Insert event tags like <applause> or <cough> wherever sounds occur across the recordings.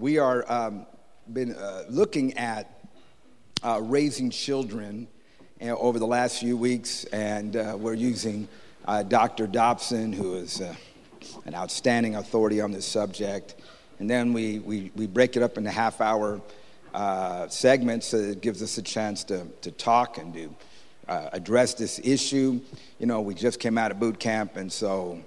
we are um, been uh, looking at uh, raising children uh, over the last few weeks, and uh, we're using uh, Dr. Dobson, who is uh, an outstanding authority on this subject. And then we, we, we break it up into half hour segments so it gives us a chance to, to talk and to address this issue. You know, we just came out of boot camp, and so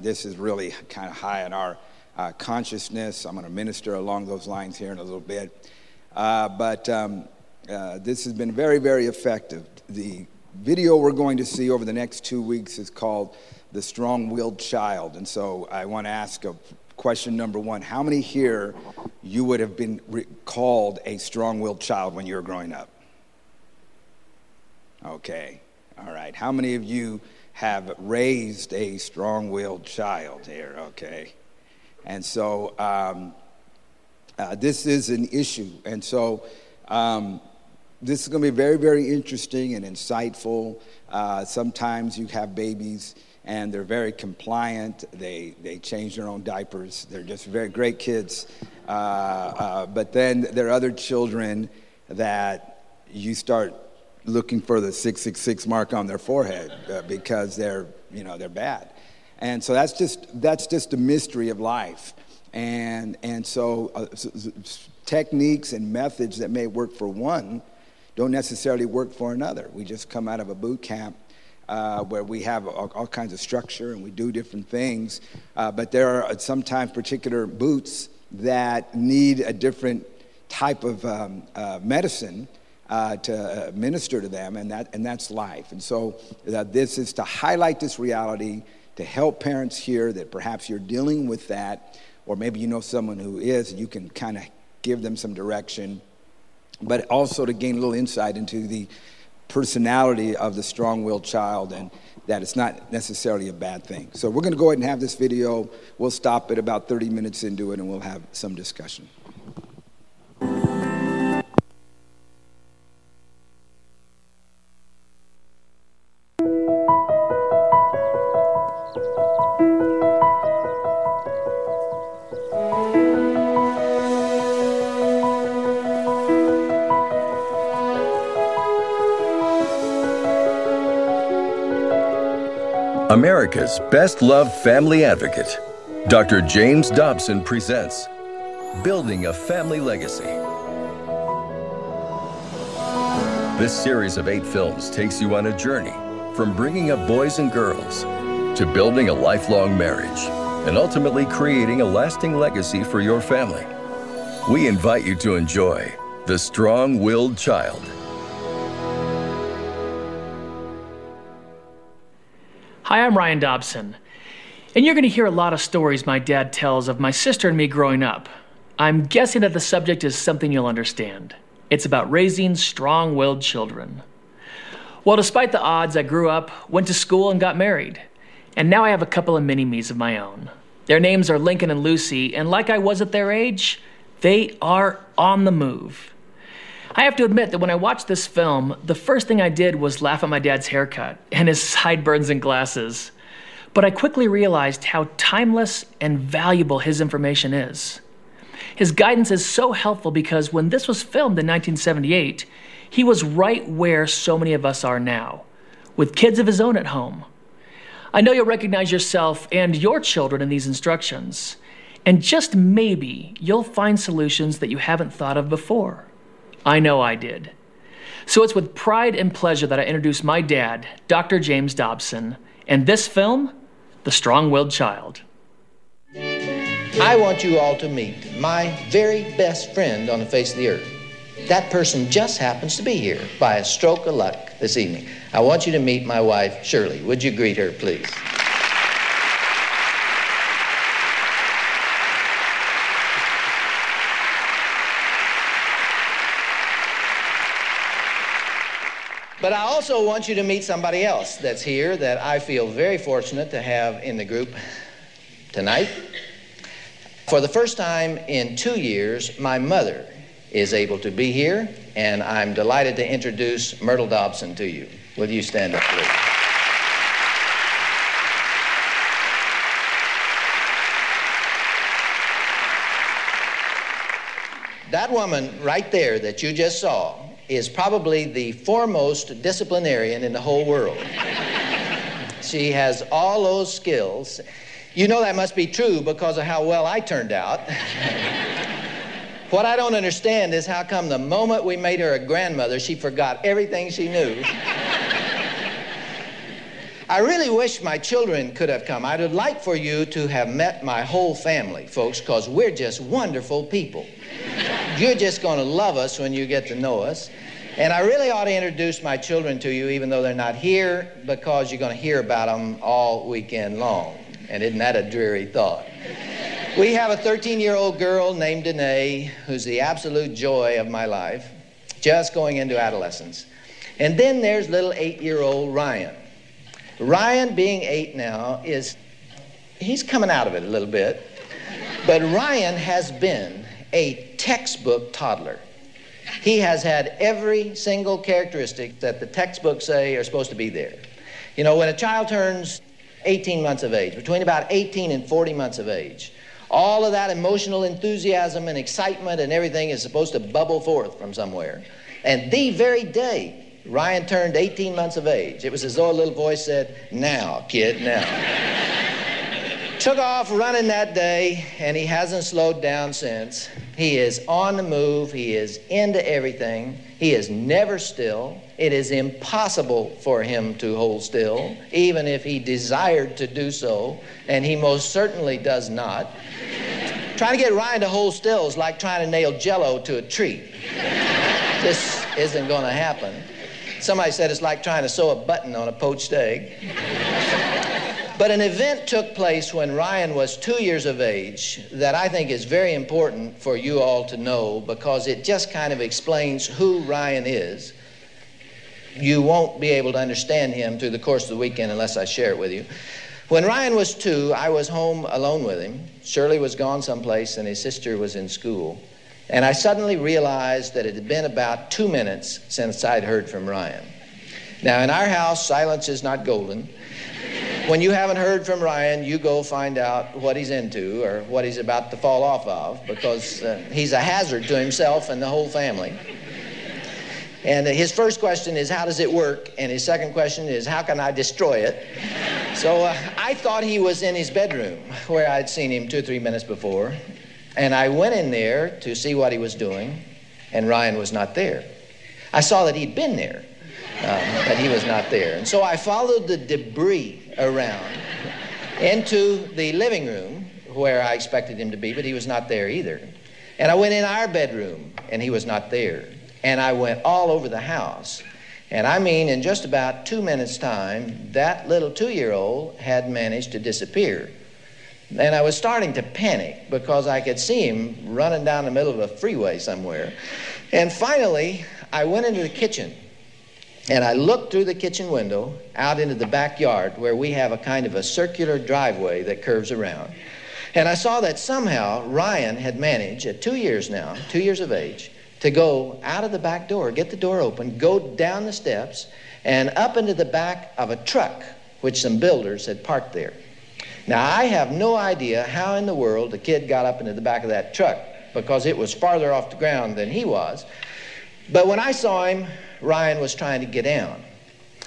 this is really kind of high on our uh, consciousness. I'm going to minister along those lines here in a little bit. Uh, but um, uh, this has been very, very effective. The video we're going to see over the next two weeks is called The Strong Willed Child. And so I want to ask a question number one How many here you would have been re- called a strong willed child when you were growing up? Okay, all right. How many of you have raised a strong willed child here? Okay. And so um, uh, this is an issue. And so um, this is going to be very, very interesting and insightful. Uh, sometimes you have babies and they're very compliant. They, they change their own diapers. They're just very great kids. Uh, uh but then there are other children that you start looking for the 666 mark on their forehead uh, because they're, you know, they're bad. And so that's just, that's just a mystery of life. And, and so, uh, techniques and methods that may work for one don't necessarily work for another. We just come out of a boot camp uh, where we have all, all, kinds of structure and we do different things. Uh, but there are sometimes particular boots that need a different type of um, uh, medicine uh, to minister to them, and, that, and that's life. And so uh, this is to highlight this reality to help parents here that perhaps you're dealing with that, or maybe you know someone who is, and you can kind of give them some direction, but also to gain a little insight into the personality of the strong willed child and that it's not necessarily a bad thing. So we're going to go ahead and have this video. We'll stop at about 30 minutes into it and we'll have some discussion. America's best loved family advocate, Dr. James Dobson presents Building a Family Legacy. This series of eight films takes you on a journey from bringing up boys and girls to building a lifelong marriage and ultimately creating a lasting legacy for your family. We invite you to enjoy The Strong Willed Child Hi, I'm Ryan Dobson. And you're going to hear a lot of stories my dad tells of my sister and me growing up. I'm guessing that the subject is something you'll understand. It's about raising strong willed children. Well, despite the odds, I grew up, went to school, and got married. And now I have a couple of mini me's of my own. Their names are Lincoln and Lucy, and like I was at their age, they are on the move. I have to admit that when I watched this film, the first thing I did was laugh at my dad's haircut and his <laughs> sideburns and glasses. But I quickly realized how timeless and valuable his information is. His guidance is so helpful because when this was filmed in 1978, he was right where so many of us are now, with kids of his own at home. I know you'll recognize yourself and your children in these instructions, and just maybe you'll find solutions that you haven't thought of before. I know I did. So it's with pride and pleasure that I introduce my dad, Dr. James Dobson, and this film, The Strong Willed Child. I want you all to meet my very best friend on the face of the earth. That person just happens to be here by a stroke of luck this evening. I want you to meet my wife, Shirley. Would you greet her, please? But I also want you to meet somebody else that's here that I feel very fortunate to have in the group tonight. For the first time in two years, my mother is able to be here, and I'm delighted to introduce Myrtle Dobson to you. Will you stand up, please? That woman right there that you just saw is probably the foremost disciplinarian in the whole world. she has all those skills. You know that must be true because of how well I turned out. <laughs> what I don't understand is how come the moment we made her a grandmother, she forgot everything she knew. I really wish my children could have come. I would like for you to have met my whole family, folks, because we're just wonderful people. You're just going to love us when you get to know us. And I really ought to introduce my children to you, even though they're not here, because you're going to hear about them all weekend long. And isn't that a dreary thought? We have a 13 year old girl named Danae, who's the absolute joy of my life, just going into adolescence. And then there's little eight year old Ryan. Ryan, being eight now, is he's coming out of it a little bit. But Ryan has been a textbook toddler. He has had every single characteristic that the textbooks say are supposed to be there. You know, when a child turns 18 months of age, between about 18 and 40 months of age, all of that emotional enthusiasm and excitement and everything is supposed to bubble forth from somewhere. And the very day Ryan turned 18 months of age. It was as though a little voice said, Now, kid, now. <laughs> Took off running that day, and he hasn't slowed down since. He is on the move, he is into everything, he is never still. It is impossible for him to hold still, even if he desired to do so, and he most certainly does not. <laughs> trying to get Ryan to hold still is like trying to nail jello to a tree. <laughs> this isn't going to happen. Somebody said it's like trying to sew a button on a poached egg. <laughs> but an event took place when Ryan was two years of age that I think is very important for you all to know because it just kind of explains who Ryan is. You won't be able to understand him through the course of the weekend unless I share it with you. When Ryan was two, I was home alone with him. Shirley was gone someplace, and his sister was in school. And I suddenly realized that it had been about two minutes since I'd heard from Ryan. Now, in our house, silence is not golden. When you haven't heard from Ryan, you go find out what he's into or what he's about to fall off of because uh, he's a hazard to himself and the whole family. And his first question is, How does it work? And his second question is, How can I destroy it? So uh, I thought he was in his bedroom where I'd seen him two or three minutes before. And I went in there to see what he was doing, and Ryan was not there. I saw that he'd been there, um, but he was not there. And so I followed the debris around into the living room where I expected him to be, but he was not there either. And I went in our bedroom, and he was not there. And I went all over the house. And I mean, in just about two minutes' time, that little two year old had managed to disappear. And I was starting to panic because I could see him running down the middle of a freeway somewhere. And finally, I went into the kitchen and I looked through the kitchen window out into the backyard where we have a kind of a circular driveway that curves around. And I saw that somehow Ryan had managed, at two years now, two years of age, to go out of the back door, get the door open, go down the steps, and up into the back of a truck which some builders had parked there. Now, I have no idea how in the world the kid got up into the back of that truck because it was farther off the ground than he was. But when I saw him, Ryan was trying to get down.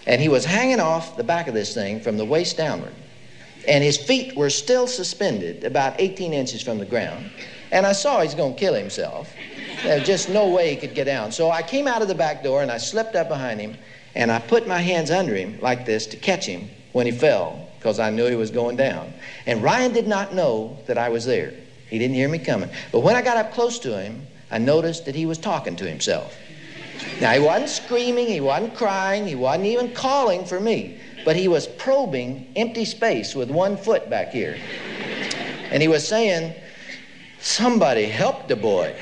And he was hanging off the back of this thing from the waist downward. And his feet were still suspended about 18 inches from the ground. And I saw he's going to kill himself. There's just no way he could get down. So I came out of the back door and I slipped up behind him and I put my hands under him like this to catch him when he fell because I knew he was going down. And Ryan did not know that I was there. He didn't hear me coming. But when I got up close to him, I noticed that he was talking to himself. Now, he wasn't screaming, he wasn't crying, he wasn't even calling for me, but he was probing empty space with one foot back here. And he was saying, Somebody help the boy.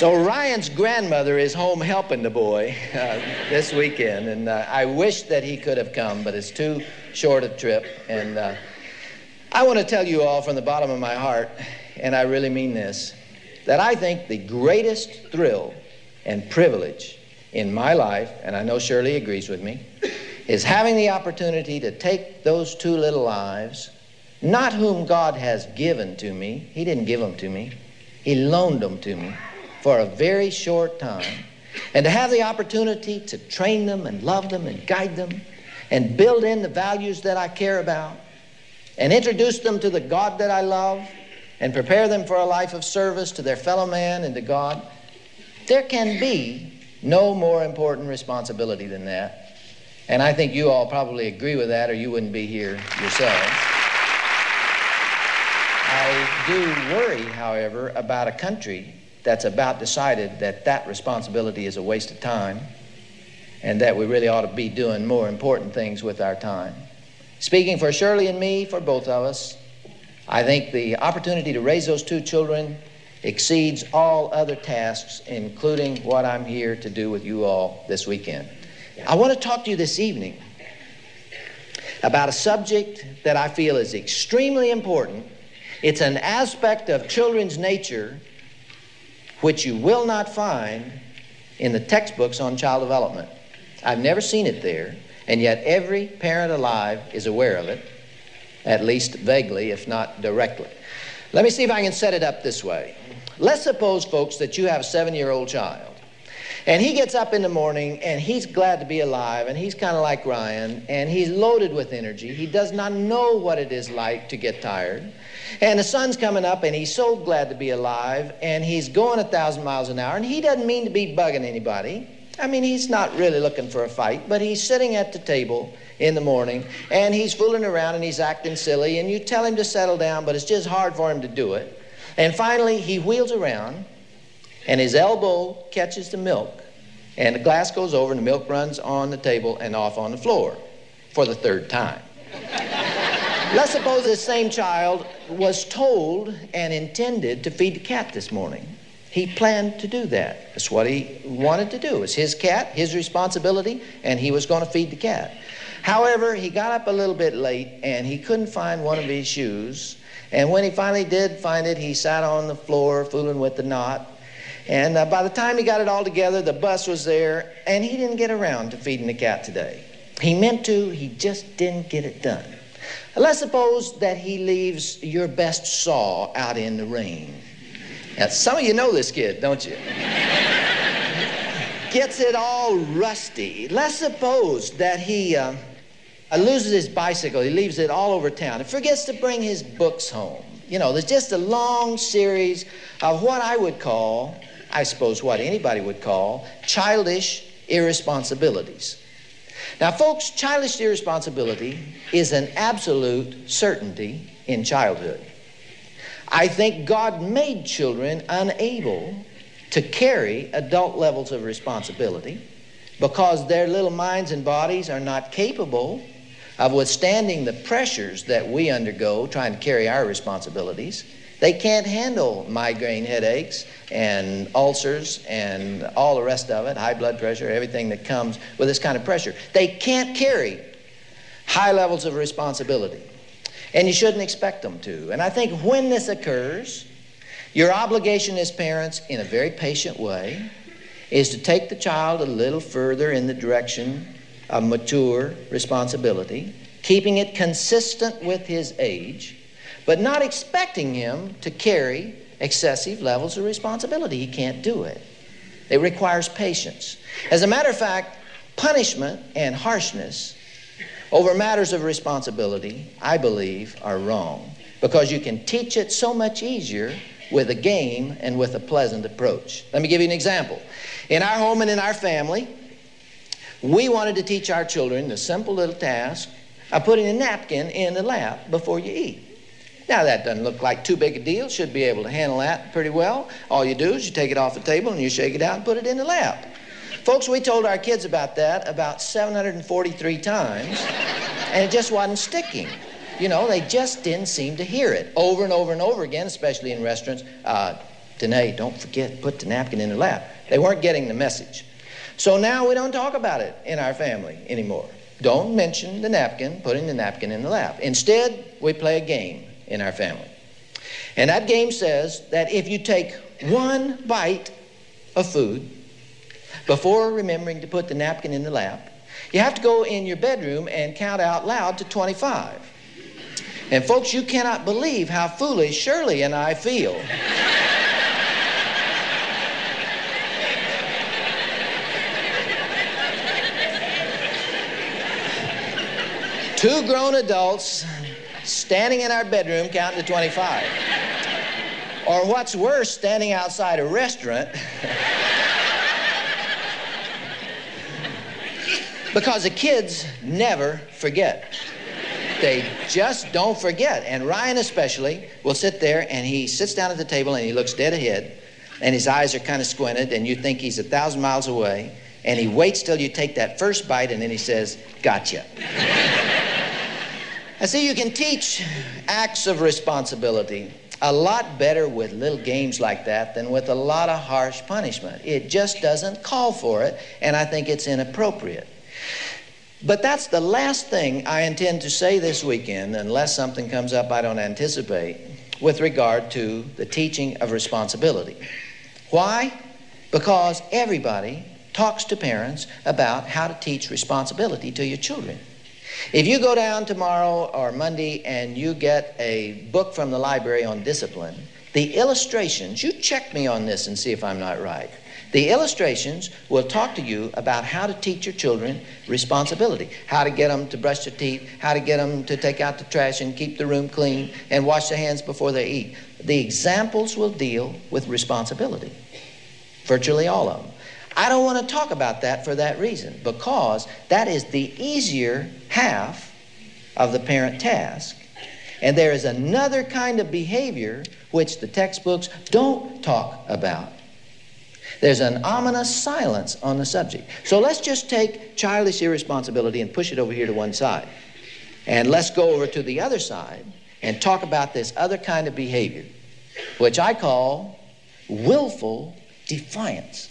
So Ryan's grandmother is home helping the boy uh, this weekend, and uh, I wish that he could have come, but it's too short a trip. And uh, I want to tell you all from the bottom of my heart, and I really mean this, that I think the greatest thrill and privilege in my life, and I know Shirley agrees with me, is having the opportunity to take those two little lives, not whom God has given to me, He didn't give them to me, He loaned them to me for a very short time, and to have the opportunity to train them and love them and guide them and build in the values that I care about and introduce them to the God that I love and prepare them for a life of service to their fellow man and to God, there can be no more important responsibility than that. And I think you all probably agree with that, or you wouldn't be here yourselves. I do worry, however, about a country that's about decided that that responsibility is a waste of time and that we really ought to be doing more important things with our time. Speaking for Shirley and me, for both of us, I think the opportunity to raise those two children exceeds all other tasks, including what I'm here to do with you all this weekend. I want to talk to you this evening about a subject that I feel is extremely important. It's an aspect of children's nature which you will not find in the textbooks on child development. I've never seen it there, and yet every parent alive is aware of it, at least vaguely, if not directly. Let me see if I can set it up this way. Let's suppose, folks, that you have a seven year old child. And he gets up in the morning and he's glad to be alive and he's kind of like Ryan and he's loaded with energy. He does not know what it is like to get tired. And the sun's coming up and he's so glad to be alive and he's going a thousand miles an hour and he doesn't mean to be bugging anybody. I mean, he's not really looking for a fight, but he's sitting at the table in the morning and he's fooling around and he's acting silly and you tell him to settle down, but it's just hard for him to do it. And finally, he wheels around, and his elbow catches the milk, and the glass goes over, and the milk runs on the table and off on the floor for the third time. <laughs> Let's suppose this same child was told and intended to feed the cat this morning. He planned to do that. That's what he wanted to do. It's his cat, his responsibility, and he was going to feed the cat. However, he got up a little bit late and he couldn't find one of his shoes and when he finally did find it, he sat on the floor fooling with the knot. And uh, by the time he got it all together, the bus was there, and he didn't get around to feeding the cat today. He meant to, he just didn't get it done. Let's suppose that he leaves your best saw out in the rain. Now, some of you know this kid, don't you? Gets it all rusty. Let's suppose that he. Uh, uh, loses his bicycle. He leaves it all over town and forgets to bring his books home. You know, there's just a long series of what I would call, I suppose what anybody would call, childish irresponsibilities. Now, folks, childish irresponsibility is an absolute certainty in childhood. I think God made children unable to carry adult levels of responsibility because their little minds and bodies are not capable of withstanding the pressures that we undergo trying to carry our responsibilities. They can't handle migraine headaches and ulcers and all the rest of it, high blood pressure, everything that comes with this kind of pressure. They can't carry high levels of responsibility. And you shouldn't expect them to. And I think when this occurs, your obligation as parents, in a very patient way, is to take the child a little further in the direction of mature responsibility, keeping it consistent with his age, but not expecting him to carry excessive levels of responsibility. He can't do it. It requires patience. As a matter of fact, punishment and harshness over matters of responsibility, I believe, are wrong because you can teach it so much easier with a game and with a pleasant approach. Let me give you an example. In our home and in our family, we wanted to teach our children the simple little task of putting a napkin in the lap before you eat. Now, that doesn't look like too big a deal. Should be able to handle that pretty well. All you do is you take it off the table and you shake it out and put it in the lap. Folks, we told our kids about that about 743 times, and it just wasn't sticking. You know, they just didn't seem to hear it over and over and over again, especially in restaurants. Uh, Danae, don't forget, put the napkin in the lap. They weren't getting the message. So now we don't talk about it in our family anymore. Don't mention the napkin, putting the napkin in the lap. Instead, we play a game in our family. And that game says that if you take one bite of food, before remembering to put the napkin in the lap. You have to go in your bedroom and count out loud to 25. And folks, you cannot believe how foolish Shirley and I feel. Two grown adults standing in our bedroom counting to 25. Or what's worse, standing outside a restaurant. because the kids never forget. They just don't forget. And Ryan, especially, will sit there and he sits down at the table and he looks dead ahead, and his eyes are kind of squinted, and you think he's a thousand miles away, and he waits till you take that first bite, and then he says, Gotcha. I see you can teach acts of responsibility a lot better with little games like that than with a lot of harsh punishment. It just doesn't call for it, and I think it's inappropriate. But that's the last thing I intend to say this weekend, unless something comes up I don't anticipate, with regard to the teaching of responsibility. Why? Because everybody talks to parents about how to teach responsibility to your children. If you go down tomorrow or Monday and you get a book from the library on discipline, the illustrations, you check me on this and see if I'm not right. The illustrations will talk to you about how to teach your children responsibility, how to get them to brush their teeth, how to get them to take out the trash and keep the room clean and wash their hands before they eat. The examples will deal with responsibility, virtually all of them. I don't want to talk about that for that reason, because that is the easier half of the parent task. And there is another kind of behavior which the textbooks don't talk about. There's an ominous silence on the subject. So let's just take childish irresponsibility and push it over here to one side. And let's go over to the other side and talk about this other kind of behavior, which I call willful defiance.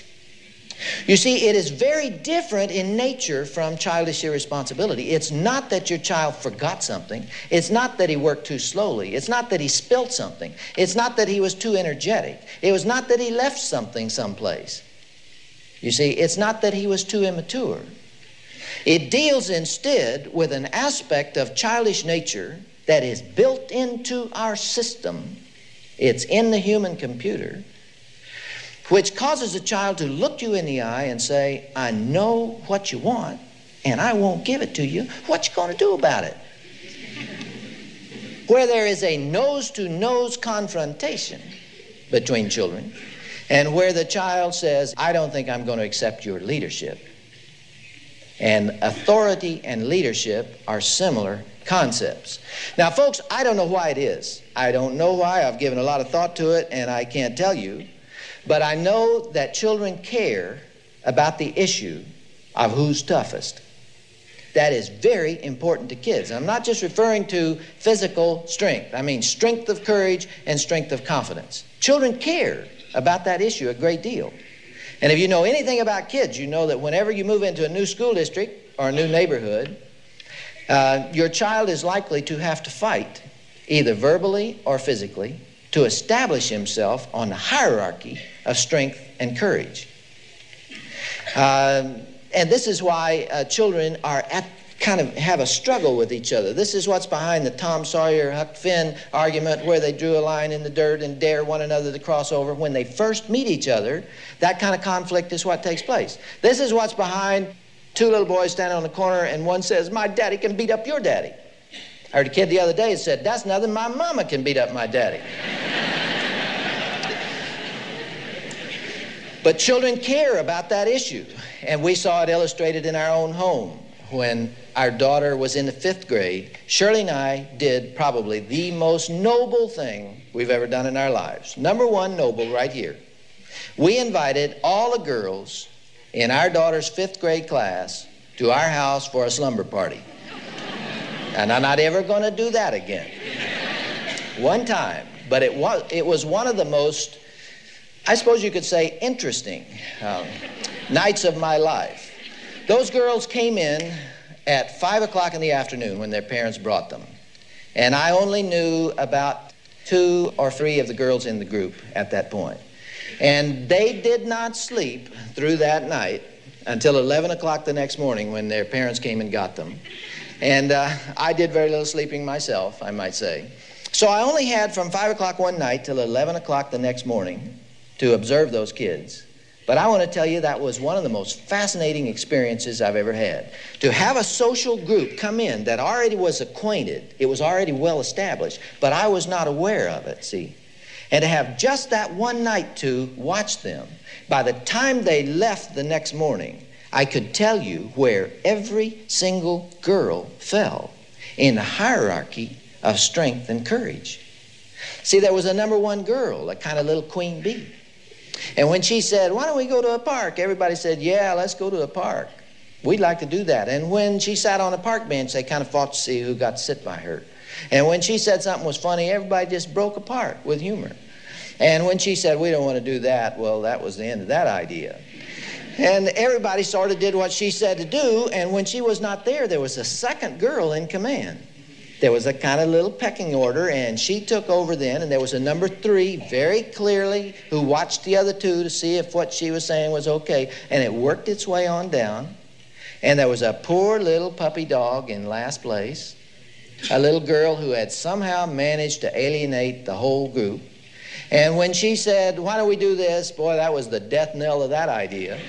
You see, it is very different in nature from childish irresponsibility. It's not that your child forgot something. It's not that he worked too slowly. It's not that he spilt something. It's not that he was too energetic. It was not that he left something someplace. You see, it's not that he was too immature. It deals instead with an aspect of childish nature that is built into our system. It's in the human computer which causes a child to look you in the eye and say, I know what you want, and I won't give it to you. What you going to do about it? Where there is a nose to nose confrontation between children, and where the child says, I don't think I'm going to accept your leadership. And authority and leadership are similar concepts. Now, folks, I don't know why it is. I don't know why. I've given a lot of thought to it, and I can't tell you. But I know that children care about the issue of who's toughest. That is very important to kids. I'm not just referring to physical strength, I mean strength of courage and strength of confidence. Children care about that issue a great deal. And if you know anything about kids, you know that whenever you move into a new school district or a new neighborhood, uh, your child is likely to have to fight, either verbally or physically, to establish himself on the hierarchy of strength and courage. Um, and this is why uh, children are at kind of have a struggle with each other. This is what's behind the Tom Sawyer Huck Finn argument where they drew a line in the dirt and dare one another to cross over. When they first meet each other, that kind of conflict is what takes place. This is what's behind two little boys standing on the corner and one says, My daddy can beat up your daddy. I heard a kid the other day said, That's nothing, my mama can beat up my daddy. but children care about that issue. And we saw it illustrated in our own home when our daughter was in the fifth grade. Shirley and I did probably the most noble thing we've ever done in our lives. Number one, noble, right here. We invited all the girls in our daughter's fifth grade class to our house for a slumber party. And I'm not ever going to do that again. One time, but it was, it was one of the most, I suppose you could say, interesting um, nights of my life. Those girls came in at 5 o'clock in the afternoon when their parents brought them. And I only knew about two or three of the girls in the group at that point. And they did not sleep through that night until 11 o'clock the next morning when their parents came and got them. And uh, I did very little sleeping myself, I might say. So I only had from 5 o'clock one night till 11 o'clock the next morning to observe those kids. But I want to tell you that was one of the most fascinating experiences I've ever had. To have a social group come in that already was acquainted, it was already well established, but I was not aware of it, see. And to have just that one night to watch them, by the time they left the next morning, I could tell you where every single girl fell in the hierarchy of strength and courage. See, there was a number one girl, a kind of little queen bee. And when she said, Why don't we go to a park? Everybody said, Yeah, let's go to a park. We'd like to do that. And when she sat on a park bench, they kind of fought to see who got to sit by her. And when she said something was funny, everybody just broke apart with humor. And when she said, We don't want to do that, well, that was the end of that idea. And everybody sort of did what she said to do. And when she was not there, there was a second girl in command. There was a kind of little pecking order, and she took over then, and there was a number three very clearly who watched the other two to see if what she was saying was okay. And it worked its way on down. And there was a poor little puppy dog in last place, a little girl who had somehow managed to alienate the whole group. And when she said, Why don't we do this? Boy, that was the death knell of that idea.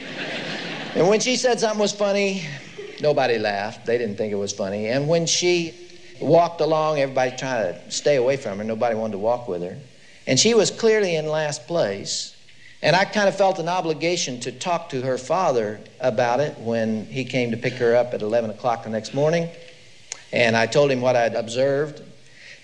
and when she said something was funny, nobody laughed. They didn't think it was funny. And when she walked along, everybody trying to stay away from her. Nobody wanted to walk with her. And she was clearly in last place. And I kind of felt an obligation to talk to her father about it when he came to pick her up at 11 o'clock the next morning. And I told him what I'd observed.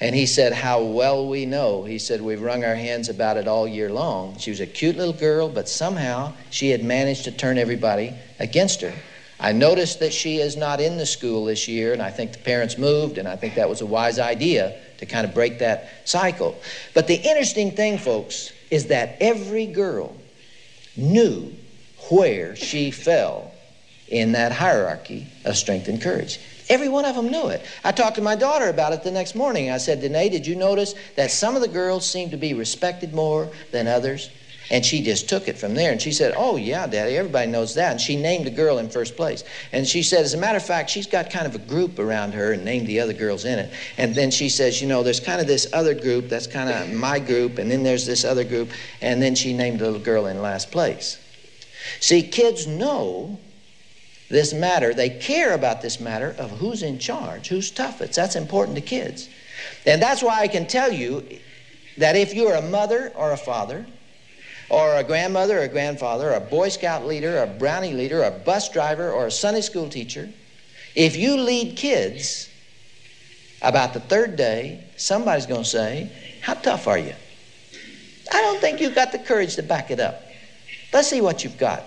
And he said, How well we know. He said, We've wrung our hands about it all year long. She was a cute little girl, but somehow she had managed to turn everybody against her. I noticed that she is not in the school this year, and I think the parents moved, and I think that was a wise idea to kind of break that cycle. But the interesting thing, folks, is that every girl knew where she fell in that hierarchy of strength and courage. Every one of them knew it. I talked to my daughter about it the next morning. I said, Danae, did you notice that some of the girls seem to be respected more than others? And she just took it from there. And she said, Oh, yeah, Daddy, everybody knows that. And she named a girl in first place. And she said, As a matter of fact, she's got kind of a group around her and named the other girls in it. And then she says, You know, there's kind of this other group that's kind of my group. And then there's this other group. And then she named a little girl in last place. See, kids know this matter. They care about this matter of who's in charge, who's toughest. That's important to kids. And that's why I can tell you that if you're a mother or a father, or a grandmother or a grandfather, or a Boy Scout leader, or a Brownie leader, or a bus driver, or a Sunday school teacher, if you lead kids about the third day, somebody's going to say, How tough are you? I don't think you've got the courage to back it up. Let's see what you've got.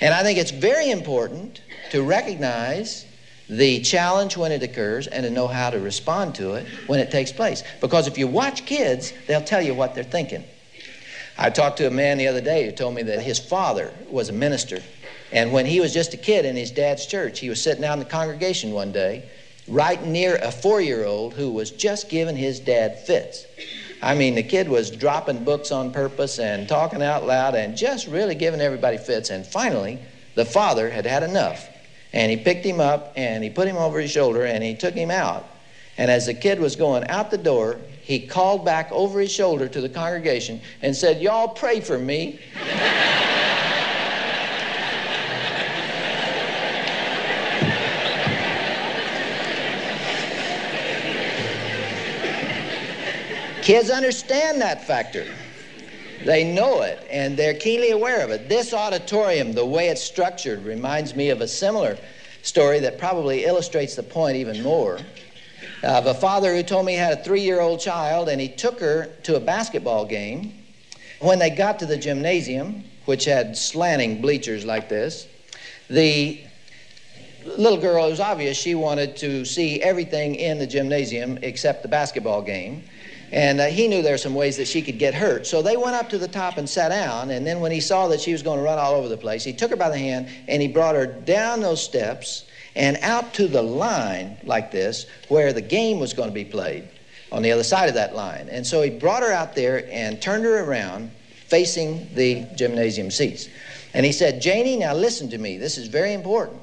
And I think it's very important to recognize the challenge when it occurs and to know how to respond to it when it takes place. Because if you watch kids, they'll tell you what they're thinking. I talked to a man the other day who told me that his father was a minister. And when he was just a kid in his dad's church, he was sitting out in the congregation one day, right near a four year old who was just giving his dad fits. I mean, the kid was dropping books on purpose and talking out loud and just really giving everybody fits. And finally, the father had had enough. And he picked him up and he put him over his shoulder and he took him out. And as the kid was going out the door, he called back over his shoulder to the congregation and said, Y'all pray for me. <laughs> Kids understand that factor. They know it and they're keenly aware of it. This auditorium, the way it's structured, reminds me of a similar story that probably illustrates the point even more uh, of a father who told me he had a three year old child and he took her to a basketball game. When they got to the gymnasium, which had slanting bleachers like this, the little girl, it was obvious she wanted to see everything in the gymnasium except the basketball game. And uh, he knew there were some ways that she could get hurt. So they went up to the top and sat down. And then when he saw that she was going to run all over the place, he took her by the hand and he brought her down those steps and out to the line like this where the game was going to be played on the other side of that line. And so he brought her out there and turned her around facing the gymnasium seats. And he said, Janie, now listen to me. This is very important.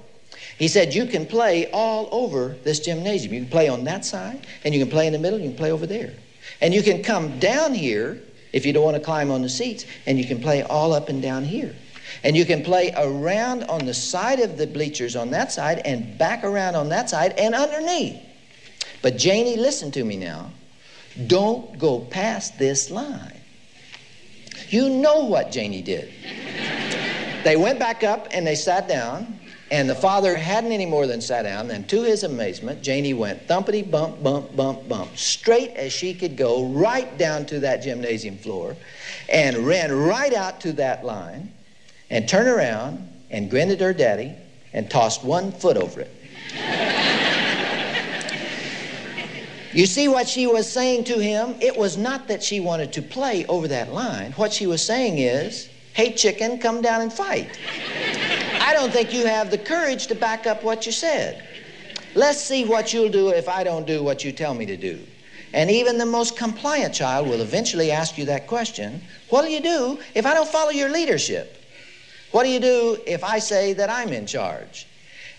He said, You can play all over this gymnasium. You can play on that side, and you can play in the middle, you can play over there. And you can come down here if you don't want to climb on the seats, and you can play all up and down here. And you can play around on the side of the bleachers on that side and back around on that side and underneath. But Janie, listen to me now. Don't go past this line. You know what Janie did. they went back up and they sat down, and the father hadn't any more than sat down. And to his amazement, Janie went thumpity bump, bump, bump, bump, straight as she could go, right down to that gymnasium floor, and ran right out to that line, and turned around and grinned at her daddy and tossed one foot over it. <laughs> You see what she was saying to him? It was not that she wanted to play over that line. What she was saying is, hey, chicken, come down and fight. I don't think you have the courage to back up what you said. Let's see what you'll do if I don't do what you tell me to do. And even the most compliant child will eventually ask you that question What do you do if I don't follow your leadership? What do you do if I say that I'm in charge?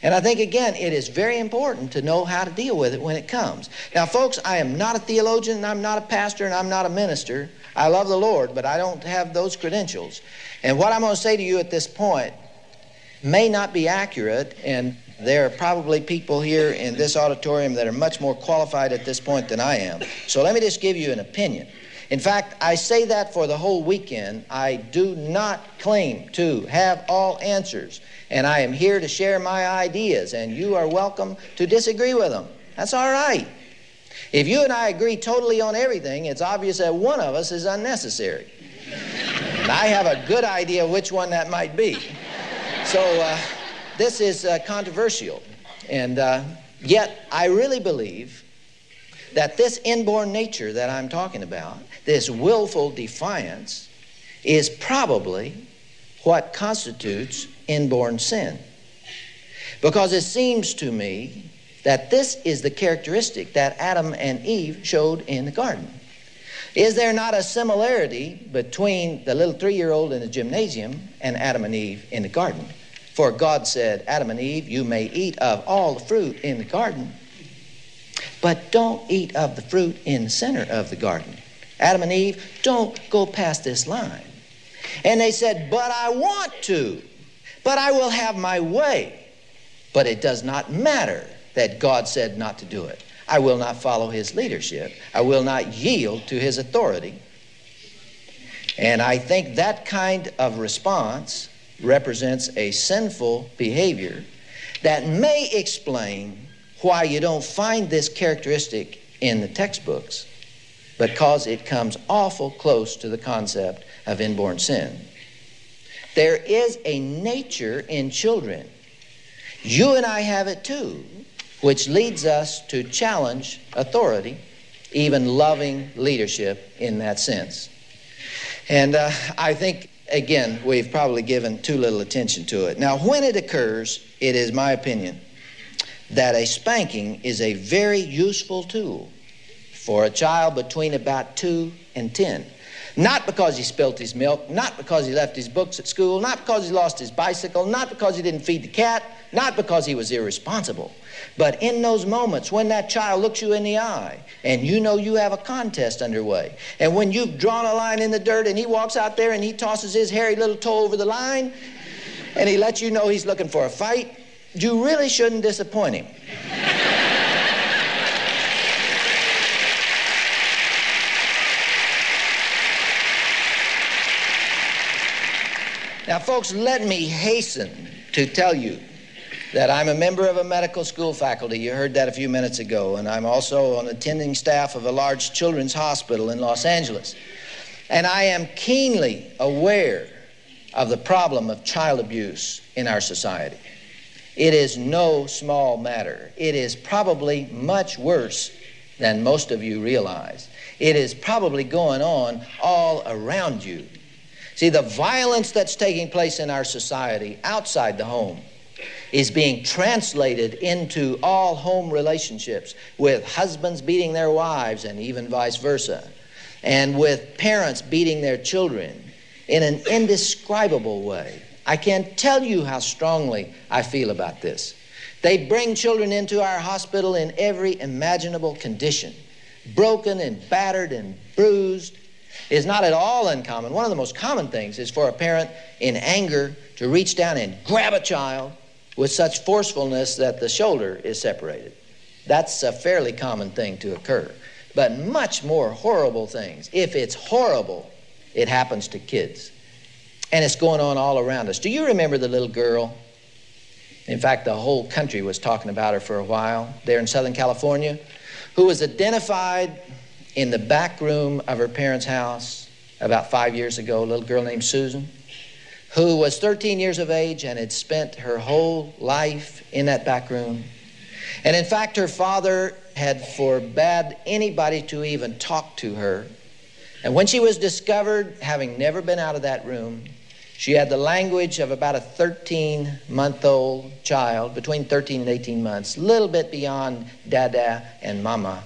And I think, again, it is very important to know how to deal with it when it comes. Now, folks, I am not a theologian, and I'm not a pastor, and I'm not a minister. I love the Lord, but I don't have those credentials. And what I'm going to say to you at this point may not be accurate, and there are probably people here in this auditorium that are much more qualified at this point than I am. So let me just give you an opinion. In fact, I say that for the whole weekend. I do not claim to have all answers and I am here to share my ideas, and you are welcome to disagree with them. That's all right. If you and I agree totally on everything, it's obvious that one of us is unnecessary. and <laughs> I have a good idea which one that might be. So uh, this is uh, controversial. And uh, yet, I really believe that this inborn nature that I'm talking about, this willful defiance, is probably what constitutes inborn sin. Because it seems to me that this is the characteristic that Adam and Eve showed in the garden. Is there not a similarity between the little three year old in the gymnasium and Adam and Eve in the garden? For God said, Adam and Eve, you may eat of all the fruit in the garden, but don't eat of the fruit in the center of the garden. Adam and Eve, don't go past this line. And they said, But I want to. But I will have my way. But it does not matter that God said not to do it. I will not follow his leadership. I will not yield to his authority. And I think that kind of response represents a sinful behavior that may explain why you don't find this characteristic in the textbooks because it comes awful close to the concept of inborn sin. There is a nature in children. You and I have it too, which leads us to challenge authority, even loving leadership in that sense. And uh, I think, again, we've probably given too little attention to it. Now, when it occurs, it is my opinion that a spanking is a very useful tool for a child between about two and ten. Not because he spilt his milk, not because he left his books at school, not because he lost his bicycle, not because he didn't feed the cat, not because he was irresponsible. But in those moments when that child looks you in the eye and you know you have a contest underway, and when you've drawn a line in the dirt and he walks out there and he tosses his hairy little toe over the line and he lets you know he's looking for a fight, you really shouldn't disappoint him. Now, folks, let me hasten to tell you that I'm a member of a medical school faculty. You heard that a few minutes ago. And I'm also on attending staff of a large children's hospital in Los Angeles. And I am keenly aware of the problem of child abuse in our society. It is no small matter. It is probably much worse than most of you realize. It is probably going on all around you. See, the violence that's taking place in our society outside the home is being translated into all home relationships with husbands beating their wives and even vice versa, and with parents beating their children, in an indescribable way. I can't tell you how strongly I feel about this. They bring children into our hospital in every imaginable condition, broken and battered and bruised. Is not at all uncommon. One of the most common things is for a parent in anger to reach down and grab a child with such forcefulness that the shoulder is separated. That's a fairly common thing to occur. But much more horrible things. If it's horrible, it happens to kids. And it's going on all around us. Do you remember the little girl? In fact, the whole country was talking about her for a while there in Southern California, who was identified in the back room of her parents' house about five years ago, a little girl named Susan, who was 13 years of age and had spent her whole life in that back room. And in fact, her father had forbade anybody to even talk to her. And when she was discovered, having never been out of that room, she had the language of about a 13 month old child, between 13 and 18 months, a little bit beyond dada and mama.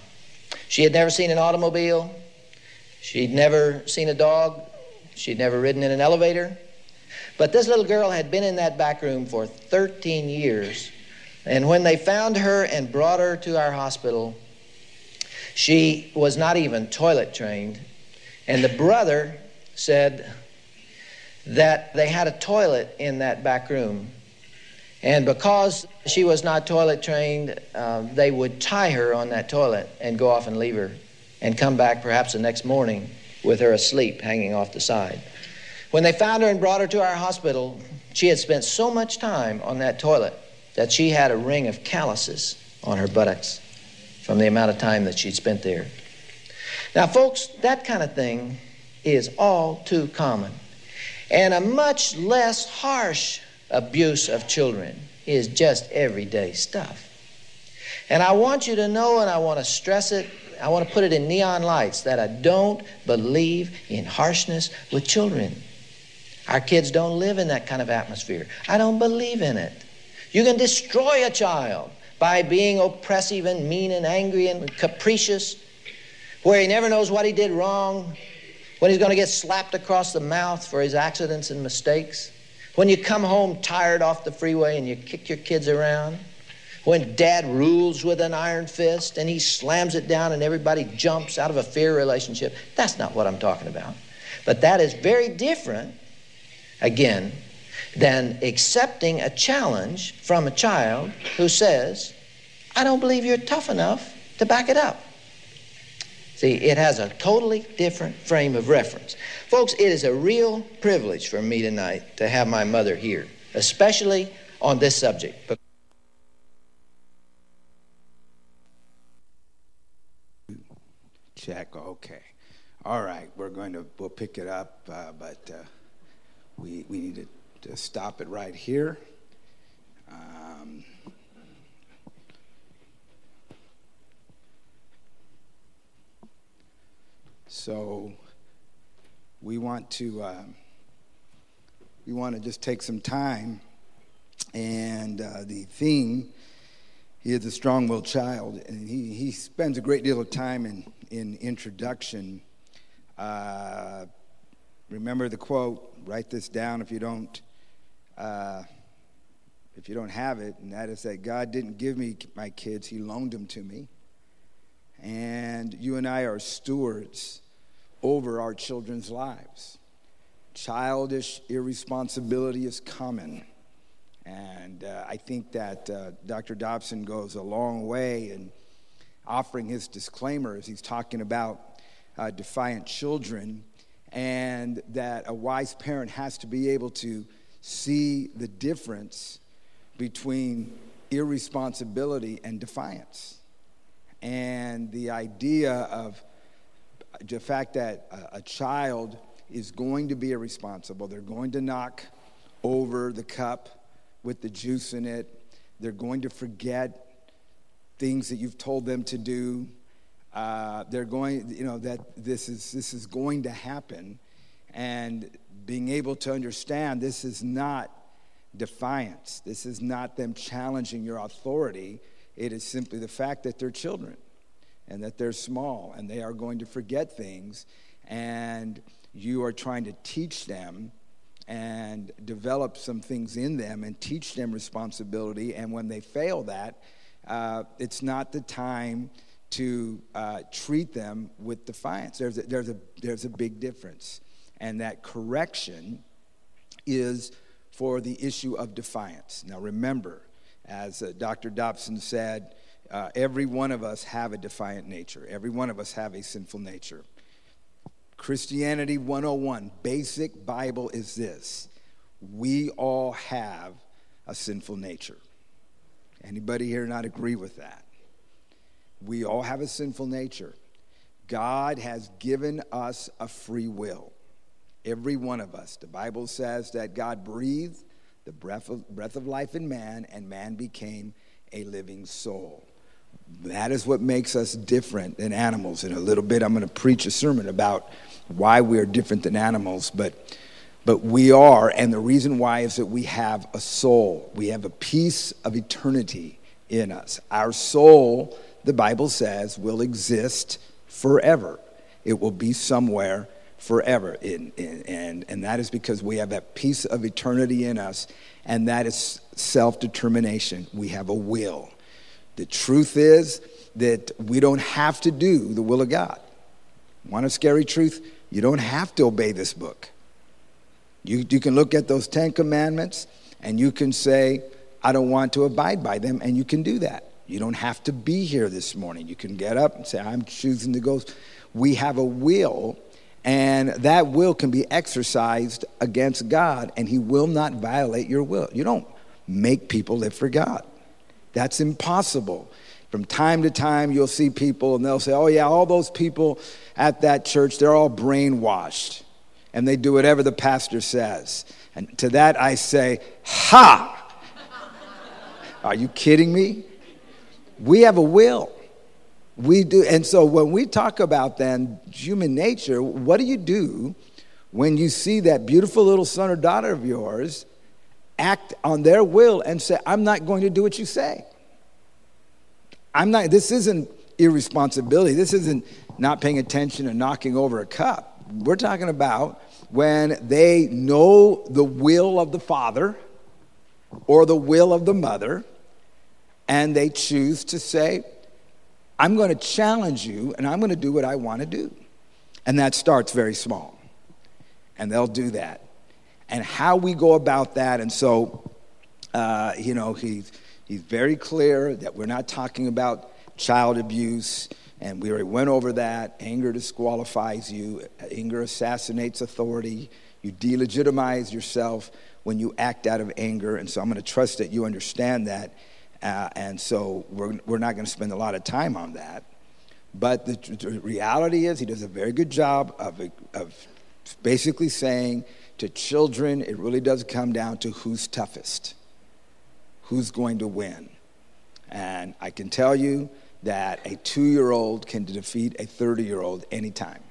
She had never seen an automobile. She'd never seen a dog. She'd never ridden in an elevator. But this little girl had been in that back room for 13 years. And when they found her and brought her to our hospital, she was not even toilet trained. And the brother said, that they had a toilet in that back room. And because she was not toilet trained, uh, they would tie her on that toilet and go off and leave her and come back perhaps the next morning with her asleep hanging off the side. When they found her and brought her to our hospital, she had spent so much time on that toilet that she had a ring of calluses on her buttocks from the amount of time that she'd spent there. Now, folks, that kind of thing is all too common. And a much less harsh abuse of children is just everyday stuff. And I want you to know, and I want to stress it, I want to put it in neon lights, that I don't believe in harshness with children. Our kids don't live in that kind of atmosphere. I don't believe in it. You can destroy a child by being oppressive and mean and angry and capricious, where he never knows what he did wrong, when he's going to get slapped across the mouth for his accidents and mistakes, when you come home tired off the freeway and you kick your kids around, when dad rules with an iron fist and he slams it down and everybody jumps out of a fear relationship. That's not what I'm talking about. But that is very different, again, than accepting a challenge from a child who says, I don't believe you're tough enough to back it up. See, it has a totally different frame of reference. Folks, it is a real privilege for me tonight to have my mother here, especially on this subject. Check, okay. All right, we're going to, we'll pick it up, uh, but uh, we, we need to, to, stop it right here. Um, So we want to uh, we want to just take some time, and uh, the theme he is a strong-willed child, and he, he spends a great deal of time in in introduction. Uh, remember the quote. Write this down if you don't. Uh, if you don't have it, and that is that God didn't give me my kids, He loaned them to me. And you and I are stewards over our children's lives. Childish irresponsibility is common. And uh, I think that uh, Dr. Dobson goes a long way in offering his disclaimer as he's talking about uh, defiant children, and that a wise parent has to be able to see the difference between irresponsibility and defiance. And the idea of the fact that a, a child is going to be irresponsible, they're going to knock over the cup with the juice in it, they're going to forget things that you've told them to do. Uh, they're going, you know, that this is, this is going to happen. And being able to understand this is not defiance, this is not them challenging your authority. It is simply the fact that they're children and that they're small and they are going to forget things. And you are trying to teach them and develop some things in them and teach them responsibility. And when they fail that, uh, it's not the time to uh, treat them with defiance. There's a, there's, a, there's a big difference. And that correction is for the issue of defiance. Now, remember, as uh, Dr. Dobson said, uh, every one of us have a defiant nature. Every one of us have a sinful nature. Christianity 101, basic Bible is this. We all have a sinful nature. Anybody here not agree with that? We all have a sinful nature. God has given us a free will. Every one of us. The Bible says that God breathed the breath of, breath of life in man, and man became a living soul. That is what makes us different than animals. In a little bit, I'm going to preach a sermon about why we are different than animals, but, but we are, and the reason why is that we have a soul. We have a piece of eternity in us. Our soul, the Bible says, will exist forever, it will be somewhere forever. In, and, and that is because we have that piece of eternity in us, and that is self determination. We have a will. The truth is that we don't have to do the will of God. Want a scary truth? You don't have to obey this book. You, you can look at those Ten Commandments and you can say, I don't want to abide by them, and you can do that. You don't have to be here this morning. You can get up and say, I'm choosing to go. We have a will, and that will can be exercised against God, and He will not violate your will. You don't make people live for God. That's impossible. From time to time, you'll see people and they'll say, Oh, yeah, all those people at that church, they're all brainwashed and they do whatever the pastor says. And to that, I say, Ha! Are you kidding me? We have a will. We do. And so when we talk about then human nature, what do you do when you see that beautiful little son or daughter of yours act on their will and say, I'm not going to do what you say. I'm not, this isn't irresponsibility. This isn't not paying attention and knocking over a cup. We're talking about when they know the will of the father or the will of the mother, and they choose to say, I'm going to challenge you and I'm going to do what I want to do. And that starts very small. And they'll do that and how we go about that. And so, uh, you know, he's, he's very clear that we're not talking about child abuse. And we already went over that. Anger disqualifies you, anger assassinates authority. You delegitimize yourself when you act out of anger. And so I'm going to trust that you understand that. Uh, and so we're, we're not going to spend a lot of time on that. But the, the reality is, he does a very good job of, of basically saying, to children, it really does come down to who's toughest, who's going to win. And I can tell you that a two year old can defeat a 30 year old anytime.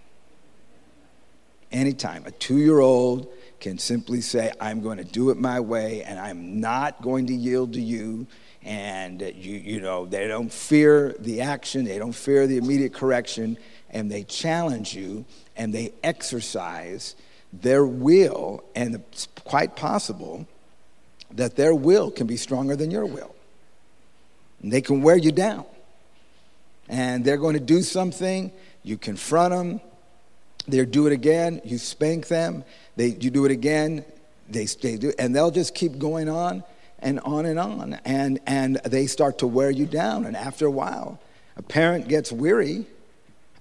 Anytime. A two year old can simply say, I'm going to do it my way and I'm not going to yield to you. And uh, you, you know, they don't fear the action, they don't fear the immediate correction, and they challenge you and they exercise their will, and it's quite possible that their will can be stronger than your will. And they can wear you down. And they're going to do something, you confront them, they do it again, you spank them, they, you do it again, they, they do, and they'll just keep going on and on and on. And, and they start to wear you down. And after a while, a parent gets weary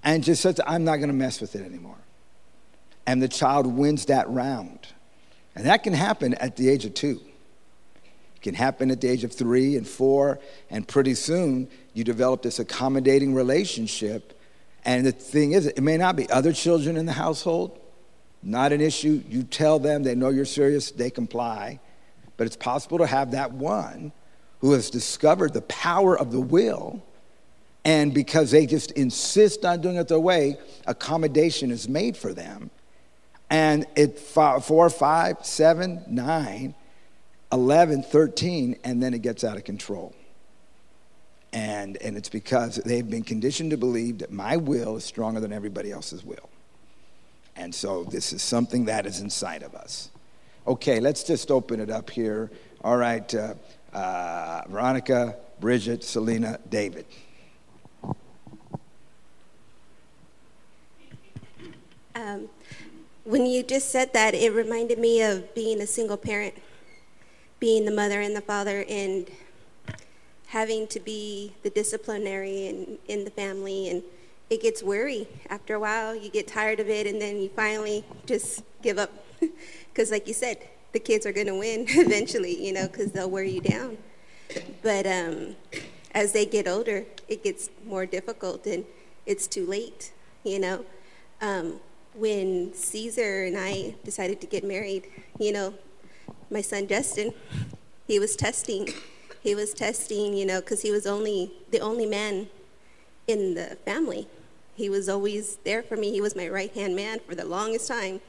and just says, I'm not going to mess with it anymore and the child wins that round. And that can happen at the age of two. It can happen at the age of three and four, and pretty soon you develop this accommodating relationship. And the thing is, it may not be other children in the household, not an issue. You tell them, they know you're serious, they comply. But it's possible to have that one who has discovered the power of the will, and because they just insist on doing it their way, accommodation is made for them and it four, five, seven, nine, 11, 13, and then it gets out of control. And, and it's because they've been conditioned to believe that my will is stronger than everybody else's will. And so this is something that is inside of us. Okay, let's just open it up here. All right, uh, uh, Veronica, Bridget, Selena, David. Um, when you just said that, it reminded me of being a single parent, being the mother and the father, and having to be the disciplinary in, in the family. And it gets weary. After a while, you get tired of it, and then you finally just give up. <laughs> Because, like you said, the kids are going to win <laughs> eventually, you know, because they'll wear you down. But um, as they get older, it gets more difficult, and it's too late, you know. Um, when Caesar and I decided to get married, you know, my son Justin, he was testing. He was testing, you know, because he was only the only man in the family. He was always there for me. He was my right hand man for the longest time.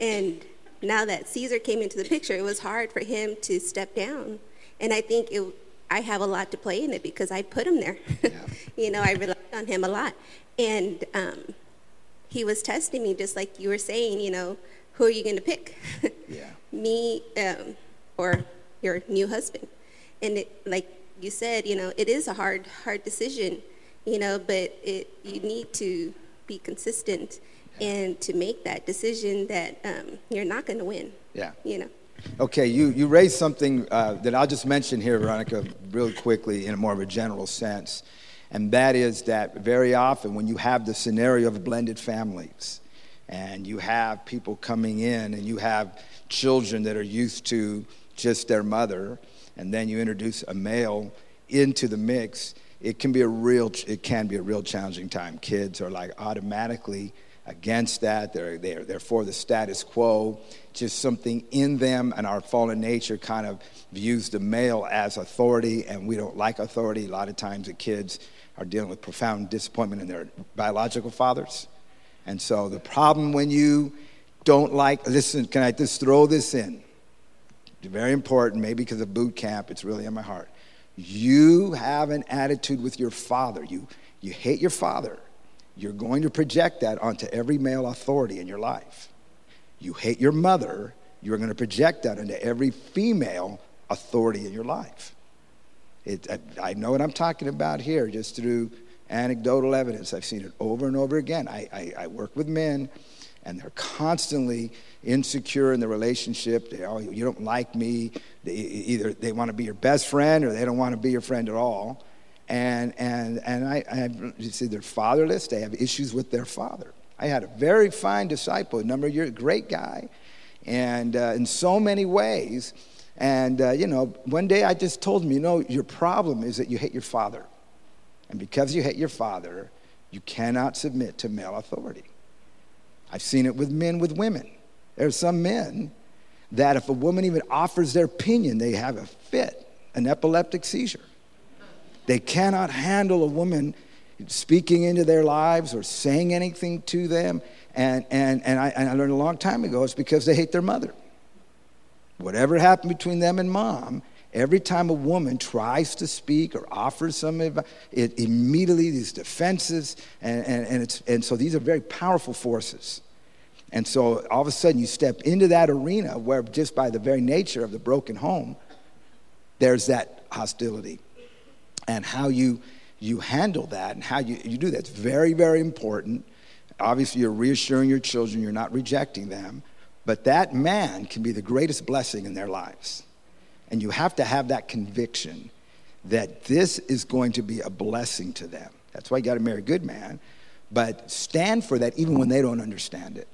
And now that Caesar came into the picture, it was hard for him to step down. And I think it, I have a lot to play in it because I put him there. Yeah. <laughs> you know, I relied on him a lot. And um, he was testing me, just like you were saying, you know, who are you going to pick? <laughs> yeah. Me um, or your new husband? And it, like you said, you know, it is a hard, hard decision, you know, but it, you need to be consistent and to make that decision that um, you're not going to win. Yeah. You know. Okay, you, you raised something uh, that I'll just mention here, Veronica, really quickly in a more of a general sense. And that is that very often when you have the scenario of blended families and you have people coming in and you have children that are used to just their mother, and then you introduce a male into the mix, it can be a real it can be a real challenging time. Kids are like automatically against that. They're, they're, they're for the status quo. Just something in them and our fallen nature kind of views the male as authority, and we don't like authority. A lot of times the kids are dealing with profound disappointment in their biological fathers. And so the problem when you don't like, listen, can I just throw this in? Very important, maybe because of boot camp, it's really in my heart. You have an attitude with your father. You, you hate your father. You're going to project that onto every male authority in your life. You hate your mother. You're going to project that into every female authority in your life. It, I, I, know what I'm talking about here just through anecdotal evidence. I've seen it over and over again. I, I, I work with men, and they're constantly insecure in the relationship. They, oh, you don't like me. They, either they want to be your best friend or they don't want to be your friend at all. And, and, and I, I you see, they're fatherless. They have issues with their father. I had a very fine disciple, a number of years, a great guy, and uh, in so many ways and, uh, you know, one day I just told him, you know, your problem is that you hate your father. And because you hate your father, you cannot submit to male authority. I've seen it with men with women. There are some men that if a woman even offers their opinion, they have a fit, an epileptic seizure. They cannot handle a woman speaking into their lives or saying anything to them. And, and, and, I, and I learned a long time ago it's because they hate their mother. Whatever happened between them and mom, every time a woman tries to speak or offers some advice, it immediately these defenses, and, and, and, it's, and so these are very powerful forces. And so all of a sudden you step into that arena where just by the very nature of the broken home, there's that hostility. And how you, you handle that and how you, you do that's very, very important. Obviously, you're reassuring your children, you're not rejecting them. But that man can be the greatest blessing in their lives. And you have to have that conviction that this is going to be a blessing to them. That's why you got to marry a good man. But stand for that even when they don't understand it.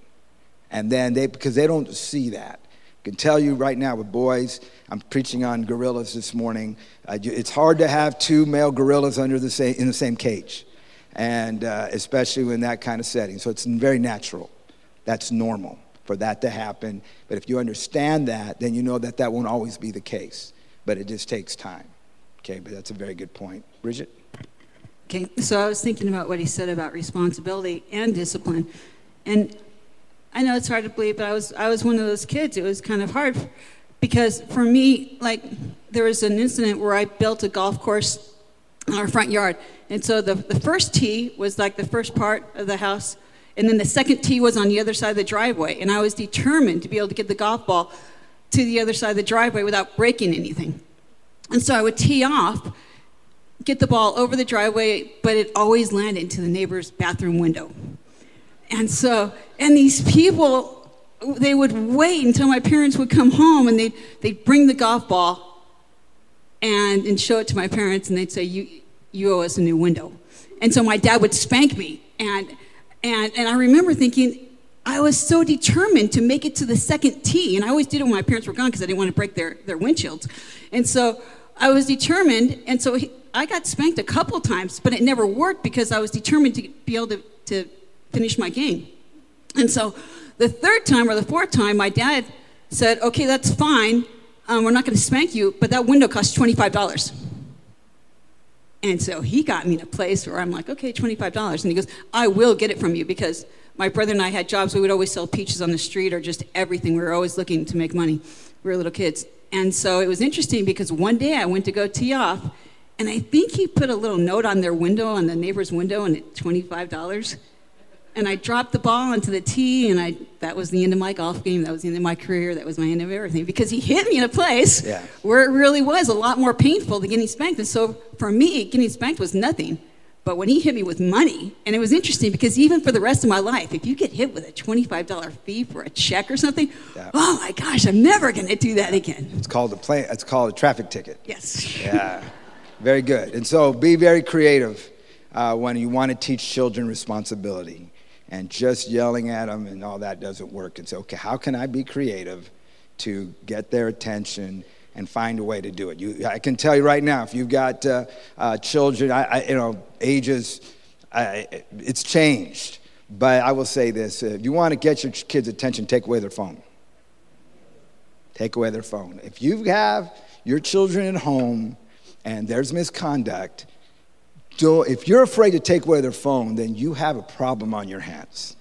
And then they, because they don't see that. Can tell you right now with boys, I'm preaching on gorillas this morning. Uh, it's hard to have two male gorillas under the same, in the same cage, and uh, especially in that kind of setting. So it's very natural. That's normal for that to happen. But if you understand that, then you know that that won't always be the case. But it just takes time. Okay, but that's a very good point. Bridget? Okay, so I was thinking about what he said about responsibility and discipline. And I know it's hard to believe, but I was, I was one of those kids. It was kind of hard because for me, like, there was an incident where I built a golf course in our front yard. And so the, the first tee was like the first part of the house And then the second tee was on the other side of the driveway. And I was determined to be able to get the golf ball to the other side of the driveway without breaking anything. And so I would tee off, get the ball over the driveway, but it always landed into the neighbor's bathroom window. And so, and these people, they would wait until my parents would come home and they'd, they'd bring the golf ball and, and show it to my parents and they'd say, you, you owe us a new window. And so my dad would spank me. And, and, and I remember thinking, I was so determined to make it to the second tee. And I always did it when my parents were gone because I didn't want to break their, their windshields. And so I was determined. And so he, I got spanked a couple times, but it never worked because I was determined to be able to, to finish my game. And so the third time or the fourth time, my dad said, okay, that's fine. Um, we're not going to spank you, but that window costs $25. And so he got me in a place where I'm like, okay, $25. And he goes, I will get it from you because my brother and I had jobs. We would always sell peaches on the street or just everything. We were always looking to make money. We were little kids. And so it was interesting because one day I went to go tee off, and I think he put a little note on their window, on the neighbor's window, and it $25 and I dropped the ball onto the tee, and I that was the end of my golf game. That was the end of my career. That was my end of everything because he hit me in a place yeah. where it really was a lot more painful than getting spanked. And so for me, getting spanked was nothing. But when he hit me with money, and it was interesting because even for the rest of my life, if you get hit with a $25 fee for a check or something, yeah. oh my gosh, I'm never going to do that again. It's called a play. It's called a traffic ticket. Yes. Yeah. Very good. And so be very creative uh, when you want to teach children responsibility and just yelling at them and all that doesn't work. Say, okay, how can I be creative to get their attention and find a way to do it? You, I can tell you right now, if you've got uh, uh, children, I, I, you know, ages, I, it's changed. But I will say this: if you want to get your kids' attention, take away their phone. Take away their phone. If you have your children at home and there's misconduct, don't, if you're afraid to take away their phone, then you have a problem on your hands.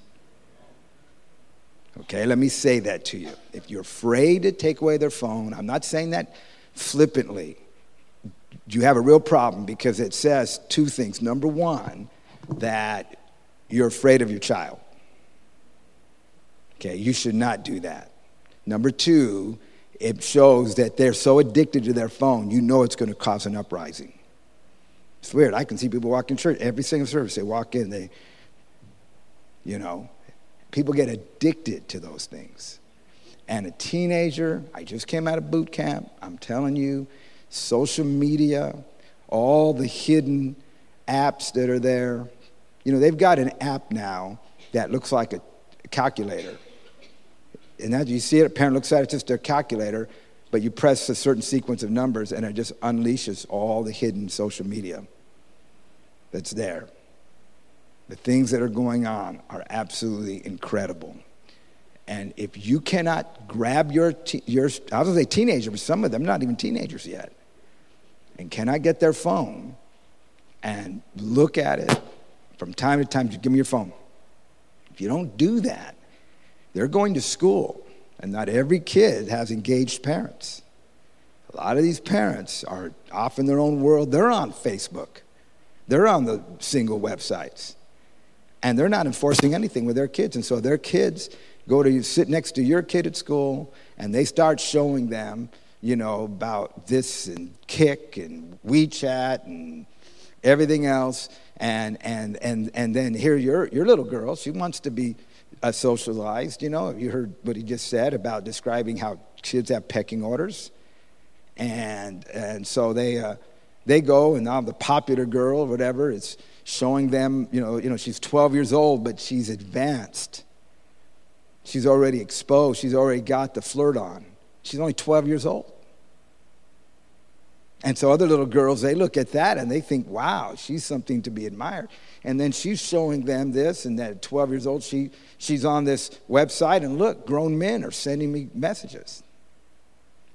Okay, let me say that to you. If you're afraid to take away their phone, I'm not saying that flippantly. You have a real problem because it says two things. Number one, that you're afraid of your child. Okay, you should not do that. Number two, it shows that they're so addicted to their phone, you know it's going to cause an uprising. It's weird. I can see people walk in church every single service. They walk in, they, you know, people get addicted to those things. And a teenager, I just came out of boot camp. I'm telling you, social media, all the hidden apps that are there. You know, they've got an app now that looks like a calculator. And as you see it, a parent looks at it, it's just their calculator but you press a certain sequence of numbers and it just unleashes all the hidden social media that's there. The things that are going on are absolutely incredible. And if you cannot grab your, te- your I was going to say teenager, but some of them not even teenagers yet, and cannot get their phone and look at it from time to time, just give me your phone. If you don't do that, they're going to school and not every kid has engaged parents. A lot of these parents are off in their own world. They're on Facebook, they're on the single websites, and they're not enforcing anything with their kids. And so their kids go to sit next to your kid at school, and they start showing them, you know, about this and Kik and WeChat and everything else. And, and, and, and then here your, your little girl, she wants to be uh, socialized. You know, you heard what he just said about describing how kids have pecking orders, and and so they uh, they go and now the popular girl, whatever, is showing them. You know, you know, she's 12 years old, but she's advanced. She's already exposed. She's already got the flirt on. She's only 12 years old. And so other little girls, they look at that and they think, wow, she's something to be admired. And then she's showing them this, and that at 12 years old, she, she's on this website, and look, grown men are sending me messages.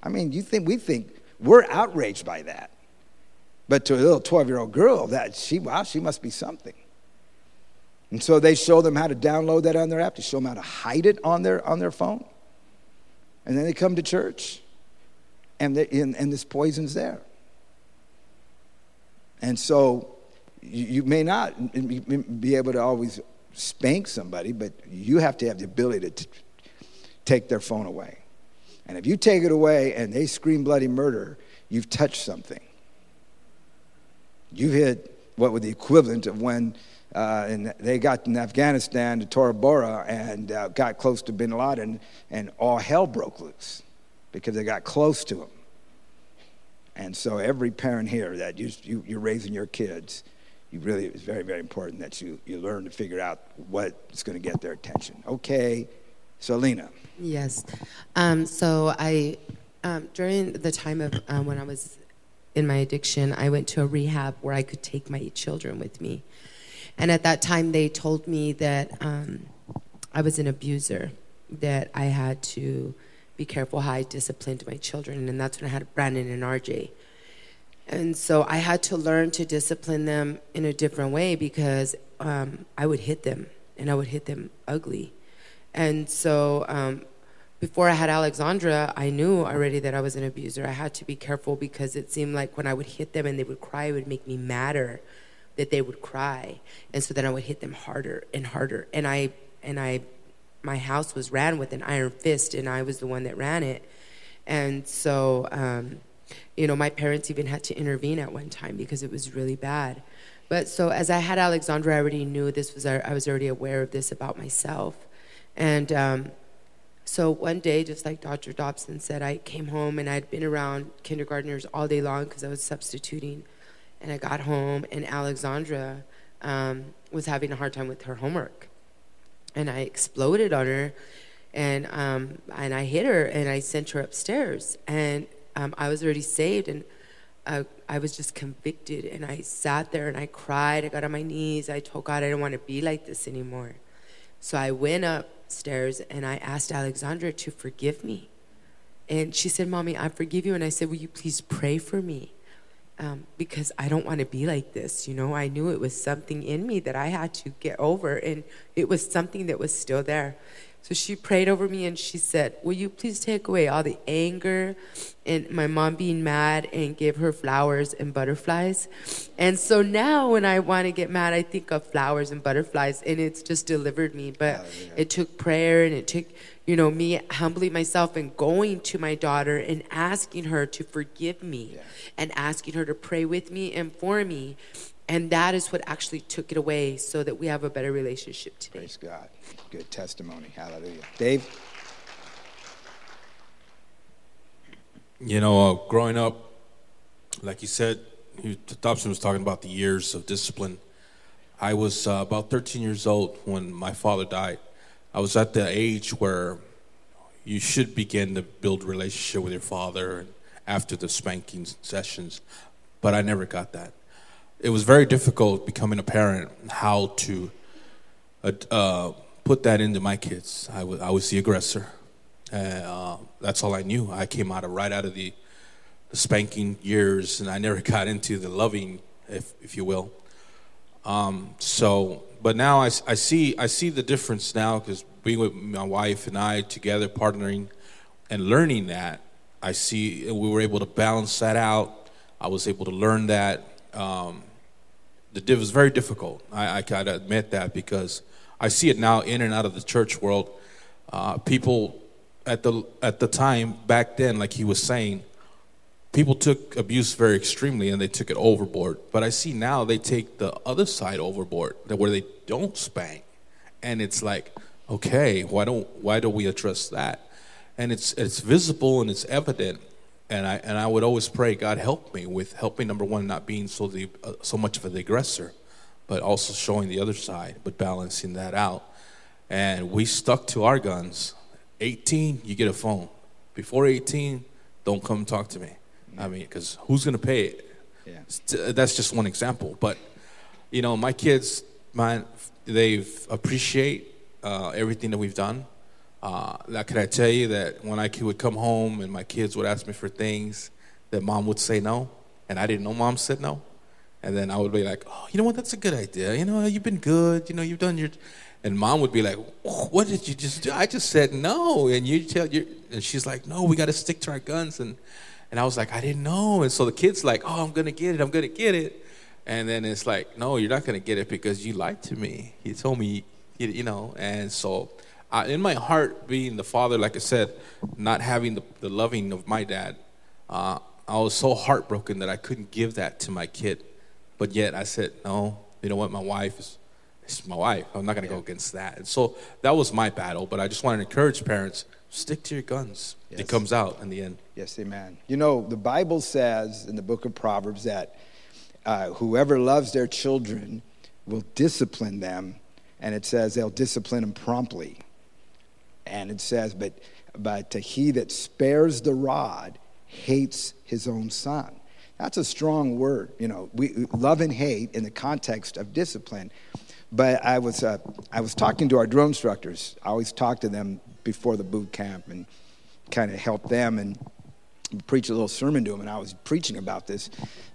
I mean, you think we think we're outraged by that. But to a little 12 year old girl, that she, wow, she must be something. And so they show them how to download that on their app, to show them how to hide it on their, on their phone. And then they come to church, and, they, and, and this poison's there. And so you, may not be able to always spank somebody, but you have to have the ability to take their phone away. And if you take it away and they scream bloody murder, you've touched something. You've hit what was the equivalent of when uh, they got in Afghanistan to Tora Bora and uh, got close to bin Laden, and all hell broke loose because they got close to him. And so, every parent here that you, you, you're raising your kids, you really, it's very, very important that you, you learn to figure out what's going to get their attention. Okay, so Lena. Yes. Um, so, I, um, during the time of um, when I was in my addiction, I went to a rehab where I could take my children with me. And at that time, they told me that um, I was an abuser, that I had to be careful how I disciplined my children. And that's when I had Brandon and RJ. And so I had to learn to discipline them in a different way because um, I would hit them and I would hit them ugly. And so um, before I had Alexandra, I knew already that I was an abuser. I had to be careful because it seemed like when I would hit them and they would cry, it would make me madder that they would cry and so then i would hit them harder and harder and i and i my house was ran with an iron fist and i was the one that ran it. And so um, you know my parents even had to intervene at one time because it was really bad. But so as i had alexandra i already knew this was i was already aware of this about myself. And um, so one day just like dr dobson said i came home and i'd been around kindergartners all day long because i was substituting. And I got home, and Alexandra um, was having a hard time with her homework. And I exploded on her, and, um, and I hit her, and I sent her upstairs. And um, I was already saved, and I, I was just convicted. And I sat there and I cried. I got on my knees. I told God I don't want to be like this anymore. So I went upstairs and I asked Alexandra to forgive me. And she said, Mommy, I forgive you. And I said, Will you please pray for me? Um, because I don't want to be like this. You know, I knew it was something in me that I had to get over, and it was something that was still there. So she prayed over me and she said, Will you please take away all the anger and my mom being mad and give her flowers and butterflies? And so now when I want to get mad, I think of flowers and butterflies, and it's just delivered me. But oh, yeah. it took prayer and it took you know, me humbling myself and going to my daughter and asking her to forgive me yeah. and asking her to pray with me and for me. And that is what actually took it away so that we have a better relationship today. Praise God. Good testimony. Hallelujah. Dave? You know, uh, growing up, like you said, he, Dobson was talking about the years of discipline. I was uh, about 13 years old when my father died. I was at the age where you should begin to build relationship with your father after the spanking sessions, but I never got that. It was very difficult becoming a parent how to uh, put that into my kids. I was, I was the aggressor. Uh, that's all I knew. I came out of right out of the, the spanking years, and I never <laughs> got into the loving, if if you will. Um, so but now I, I see I see the difference now because being with my wife and I together, partnering and learning that, I see we were able to balance that out. I was able to learn that. Um, it was very difficult. I, I gotta admit that because I see it now in and out of the church world. Uh, people at the at the time back then, like he was saying, people took abuse very extremely and they took it overboard. But I see now they take the other side overboard, that where they don't spank, and it's like, okay, why don't why don't we address that? And it's it's visible and it's evident. And I and I would always pray, God help me with helping number one, not being so the uh, so much of the aggressor, but also showing the other side, but balancing that out. And we stuck to our guns. 18, you get a phone. Before 18, don't come talk to me I mean, because who's going to pay it? Yeah. That's just one example. But, you know, my kids, man, they've appreciate uh, everything that we've done. Uh, that can I tell you that when I would come home and my kids would ask me for things, that mom would say no, and I didn't know mom said no, and then I would be like, oh, you know what, that's a good idea. You know, you've been good. You know, you've done your, and mom would be like, what did you just do? I just said no, and you tell you, and she's like, no, we got to stick to our guns, and and I was like, I didn't know. And so the kid's like, oh, I'm going to get it. I'm going to get it. And then it's like, no, you're not going to get it because you lied to me. You told me you, you know. And so, uh, in my heart, being the father, like I said, not having the, the loving of my dad, uh, I was so heartbroken that I couldn't give that to my kid. But yet I said, no, you know what, my wife is, is my wife. I'm not going to yeah. go against that. And so that was my battle. But I just want to encourage parents stick to your guns. Yes. It comes out in the end. Yes, amen. You know, the Bible says in the book of Proverbs that uh, whoever loves their children will discipline them, and it says they'll discipline them promptly. And it says, but, but he that spares the rod hates his own son. That's a strong word, you know. We love and hate in the context of discipline. But I was, uh, I was talking to our drill instructors. I always talk to them before the boot camp and kind of help them and preach a little sermon to him, And I was preaching about this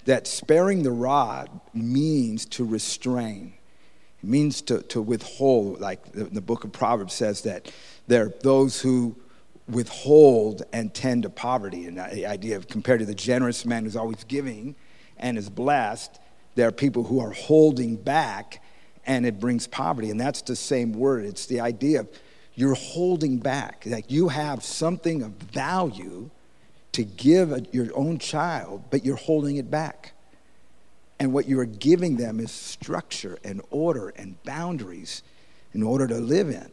that sparing the rod means to restrain, it means to, to withhold. Like the, the book of Proverbs says that there are those who withhold and tend to poverty. And the idea of compared to the generous man who's always giving and is blessed, there are people who are holding back and it brings poverty. And that's the same word. It's the idea of you're holding back. Like you have something of value to give your own child, but you're holding it back. And what you are giving them is structure and order and boundaries in order to live in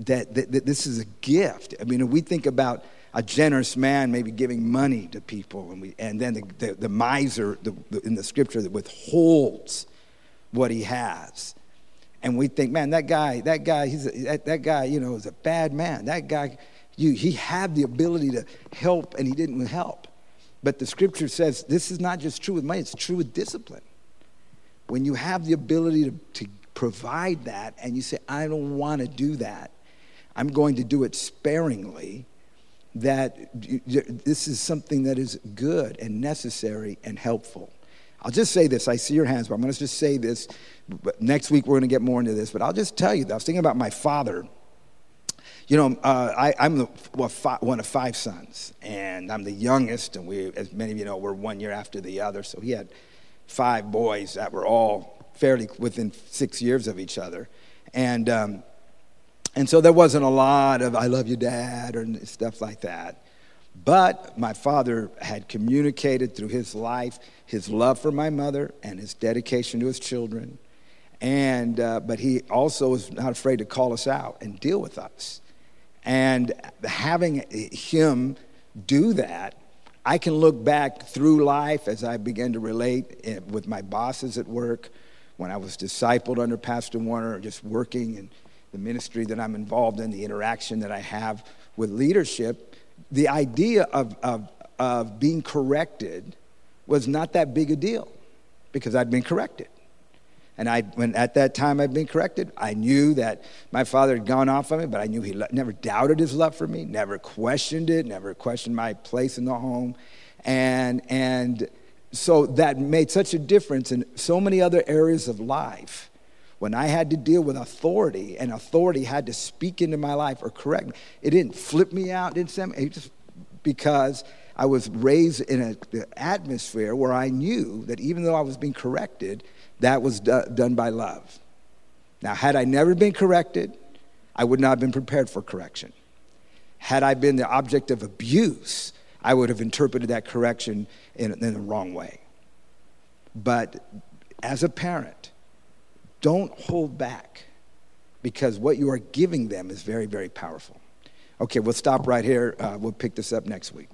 that, that, that this is a gift. I mean, if we think about a generous man maybe giving money to people, and, we, and then the, the, the miser the, in the scripture that withholds what he has. And we think, man, that guy, that guy, he's a, that, that guy, you know, is a bad man. That guy, you, he had the ability to help and he didn't help. But the scripture says this is not just true with money, it's true with discipline. When you have the ability to, to provide that and you say, I don't want to do that, I'm going to do it sparingly, that this is something that is good and necessary and helpful. I'll just say this. I see your hands, but I'm going to just say this. Next week, we're going to get more into this, but I'll just tell you that I was thinking about my father. You know, uh, I, am the, well, five, one of five sons, and I'm the youngest, and we, as many of you know, we're one year after the other. So he had five boys that were all fairly within six years of each other. And um, and so there wasn't a lot of, I love you, dad, or stuff like that. But my father had communicated through his life his love for my mother and his dedication to his children. And, uh, but he also was not afraid to call us out and deal with us. And having him do that, I can look back through life as I began to relate eh, with my bosses at work, when I was discipled under Pastor Warner, just working in the ministry that I'm involved in, the interaction that I have with leadership, the idea of, of, of being corrected was not that big a deal because I'd been corrected. And I, when at that time I'd been corrected, I knew that my father had gone off on me, but I knew he never doubted his love for me, never questioned it, never questioned my place in the home. And, and so that made such a difference in so many other areas of life when I had to deal with authority and authority had to speak into my life or correct me, it didn't flip me out, didn't send me, just because I was raised in an atmosphere where I knew that even though I was being corrected, that was do, done by love. Now, had I never been corrected, I would not have been prepared for correction. Had I been the object of abuse, I would have interpreted that correction in, in the wrong way. But as a parent, don't hold back because what you are giving them is very, very powerful. Okay, we'll stop right here. Uh, we'll pick this up next week.